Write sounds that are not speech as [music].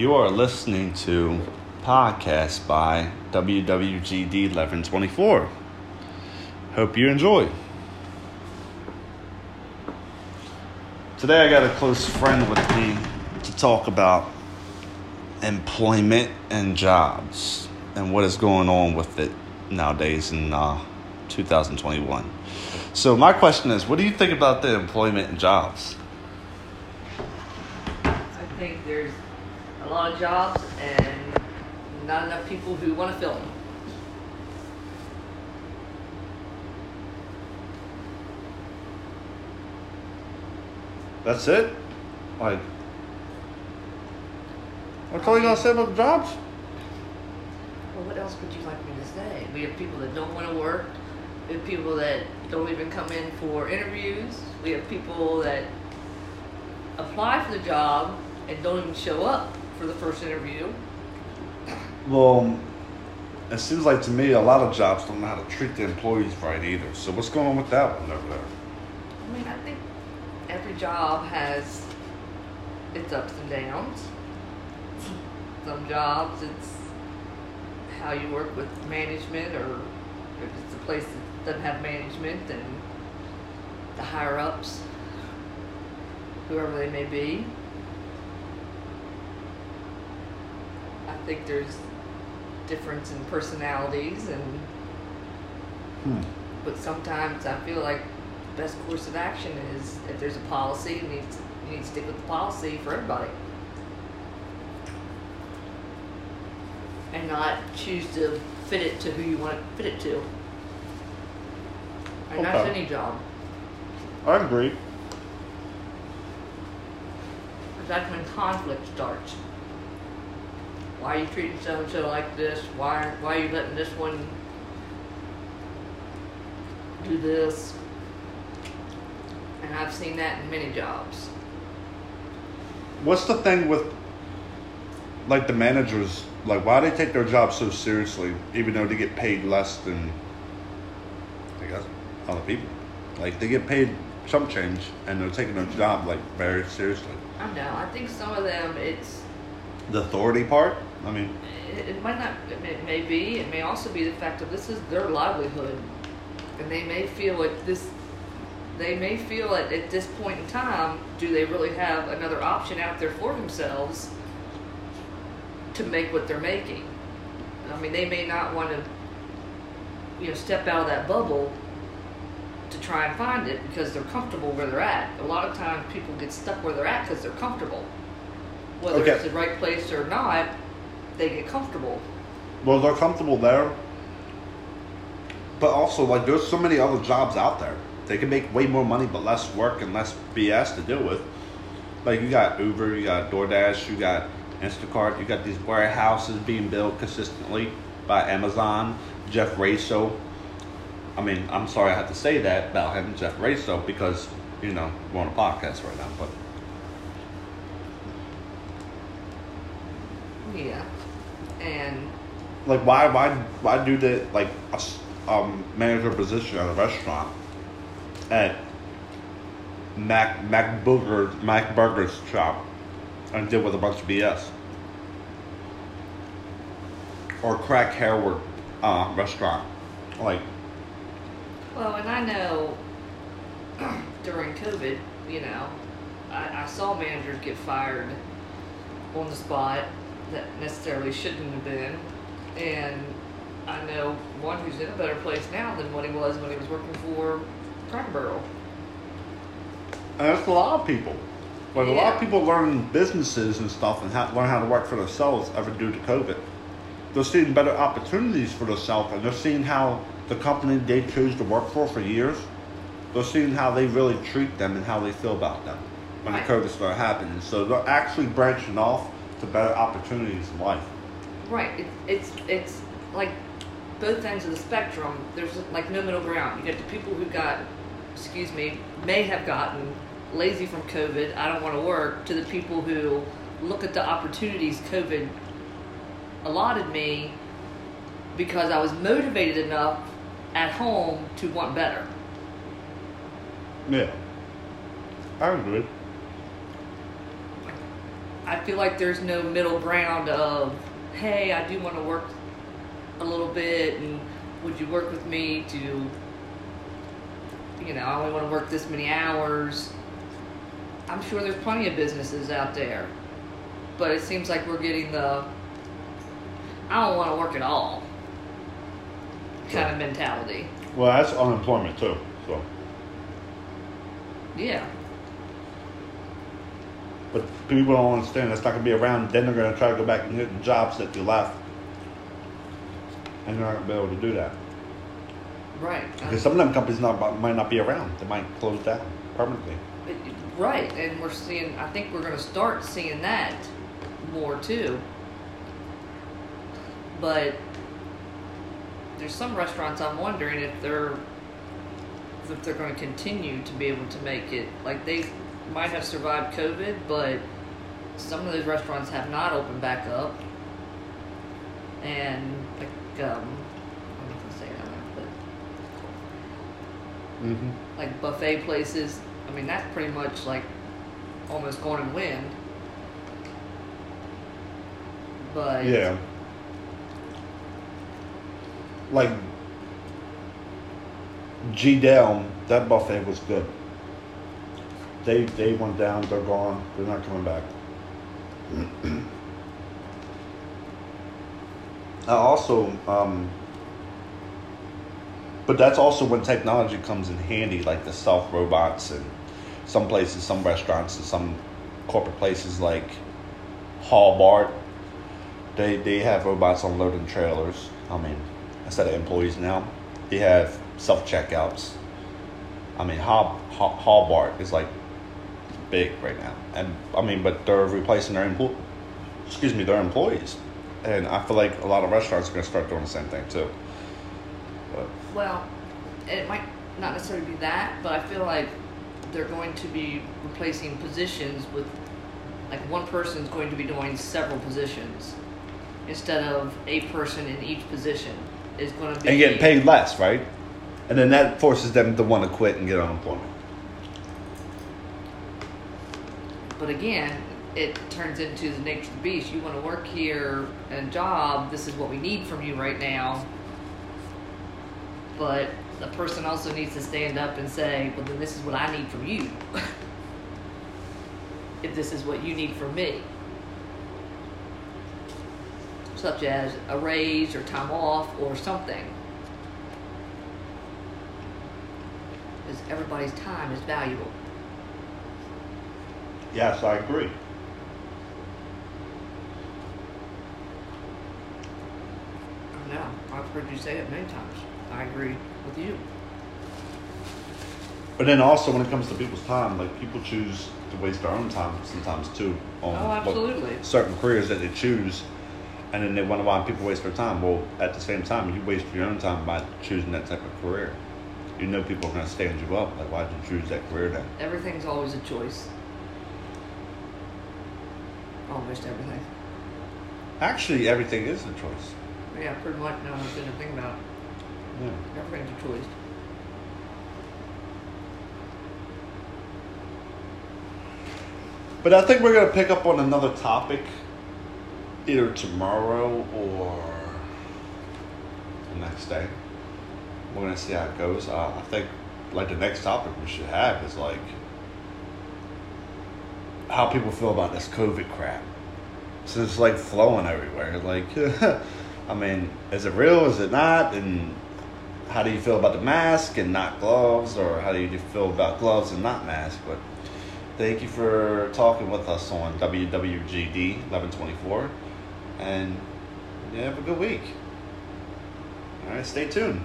You are listening to podcast by WWGD 1124. Hope you enjoy. Today I got a close friend with me to talk about employment and jobs and what is going on with it nowadays in uh, 2021. So my question is, what do you think about the employment and jobs? I think there's a lot of jobs and not enough people who want to fill them. That's it? Like, that's all you gotta say about the jobs? Well, what else would you like me to say? We have people that don't want to work. We have people that don't even come in for interviews. We have people that apply for the job and don't even show up for the first interview. Well, it seems like to me a lot of jobs don't know how to treat the employees right either. So what's going on with that one over there? I mean, I think every job has its ups and downs. Some jobs, it's how you work with management, or if it's a place that doesn't have management, then the higher ups, whoever they may be. Think there's difference in personalities and Hmm. but sometimes I feel like the best course of action is if there's a policy, you need to, you need to stick with the policy for everybody. And not choose to fit it to who you want to fit it to. And that's Okay. any job. I agree. that's when conflict starts. Why are you treating so and so like this? Why why are you letting this one do this? And I've seen that in many jobs. What's the thing with like the managers? Like, why do they take their job so seriously, even though they get paid less than I guess other people? Like, they get paid some change, and they're taking their job like very seriously. I know. I think some of them, it's The authority part. I mean, it, it might not. It may, it may be. It may also be the fact that this is their livelihood, and they may feel at this. They may feel at, at this point in time, do they really have another option out there for themselves to make what they're making? I mean, they may not want to, you know, step out of that bubble to try and find it because they're comfortable where they're at. A lot of times, people get stuck where they're at because they're comfortable. Whether Okay. it's the right place or not, they get comfortable. well, they're comfortable there, but also like there's so many other jobs out there. They can make way more money, but less work and less BS to deal with. Like you got Uber, you got DoorDash, you got Instacart, you got these warehouses being built consistently by Amazon, Jeff Raso. I mean, I'm sorry I have to say that about him, Jeff Raso, because you know we're on a podcast right now. But Yeah. And like, why, why, why do the like a um, manager position at a restaurant at Mac Mac Burger Mac Burger's shop and deal with a bunch of BS? Or crack Harewood uh, restaurant, like well, and I know [clears throat] during COVID, you know, I, I saw managers get fired on the spot that necessarily shouldn't have been, and I know one who's in a better place now than what he was when he was working for Cracker Barrel. And that's a lot of people. Like a lot of people learn businesses and stuff and ha- learn how to work for themselves ever due to COVID. They're seeing better opportunities for themselves and they're seeing how the company they chose to work for for years, they're seeing how they really treat them and how they feel about them when the COVID started happening. So they're actually branching off to better opportunities in life. Right. It, it's it's like both ends of the spectrum. There's like no middle ground. You get the people who got, excuse me, may have gotten lazy from COVID. I don't want to work. To the people who look at the opportunities COVID allotted me because I was motivated enough at home to want better. Yeah. I agree. I feel like there's no middle ground of, hey, I do want to work a little bit, and would you work with me to, you know, I only want to work this many hours. I'm sure there's plenty of businesses out there, but it seems like we're getting the, I don't want to work at all kind of mentality. Well, that's unemployment too. So, Yeah. But people don't understand that's not going to be around. Then they're going to try to go back and hit the jobs that you left, and they're not going to be able to do that Right. because some of them companies not might not be around. They might close down permanently. Right, and we're seeing. I think we're going to start seeing that more too. But there's some restaurants I'm wondering if they're if they're going to continue to be able to make it. Like they might have survived COVID, but some of those restaurants have not opened back up. And like, um, I'm not gonna say that, but Mm-hmm. like buffet places. I mean, that's pretty much like almost gone in wind. But Yeah. Like G Dell, that buffet was good. They they went down, they're gone, they're not coming back. I also, um, but that's also when technology comes in handy, like the self robots and some places, some restaurants, and some corporate places like Hall Bart. They they have robots unloading trailers. I mean, instead of employees now, they have self checkouts. I mean, Hall Hall Hall Bart is like big right now, and I mean, but they're replacing their employ, excuse me, their employees, and I feel like a lot of restaurants are going to start doing the same thing too. But, well, it might not necessarily be that, but I feel like they're going to be replacing positions with like one person's going to be doing several positions instead of a person in each position is going to be and getting paid less, right? And then that forces them to want to quit and get unemployment. But again, it turns into the nature of the beast. You want to work here and job. This is what we need from you right now. But the person also needs to stand up and say, "Well, then this is what I need from you. [laughs] if this is what you need from me." Such as a raise or time off or something. Because everybody's time is valuable. Yes, I agree. I know. I've heard you say it many times. I agree with you. But then also when it comes to people's time, like people choose to waste their own time sometimes too on Oh, what- absolutely. certain careers that they choose, and then they wonder why people waste their time. Well, at the same time, you waste your own time by choosing that type of career. You know people are going to stand you up. Like, why did you choose that career then? Everything's always a choice. Almost everything. Actually, everything is a choice. Yeah, pretty much. No, I didn't think about it. Yeah. Everything's a choice. But I think we're going to pick up on another topic either tomorrow or the next day. We're going to see how it goes. Uh, I think, like, the next topic we should have is, like, how people feel about this COVID crap. So it's, like, flowing everywhere. Like, [laughs] I mean, is it real? Is it not? And how do you feel about the mask and not gloves? Or how do you feel about gloves and not mask? But Thank you for talking with us on WWGD 1124. And yeah, have a good week. All right, stay tuned.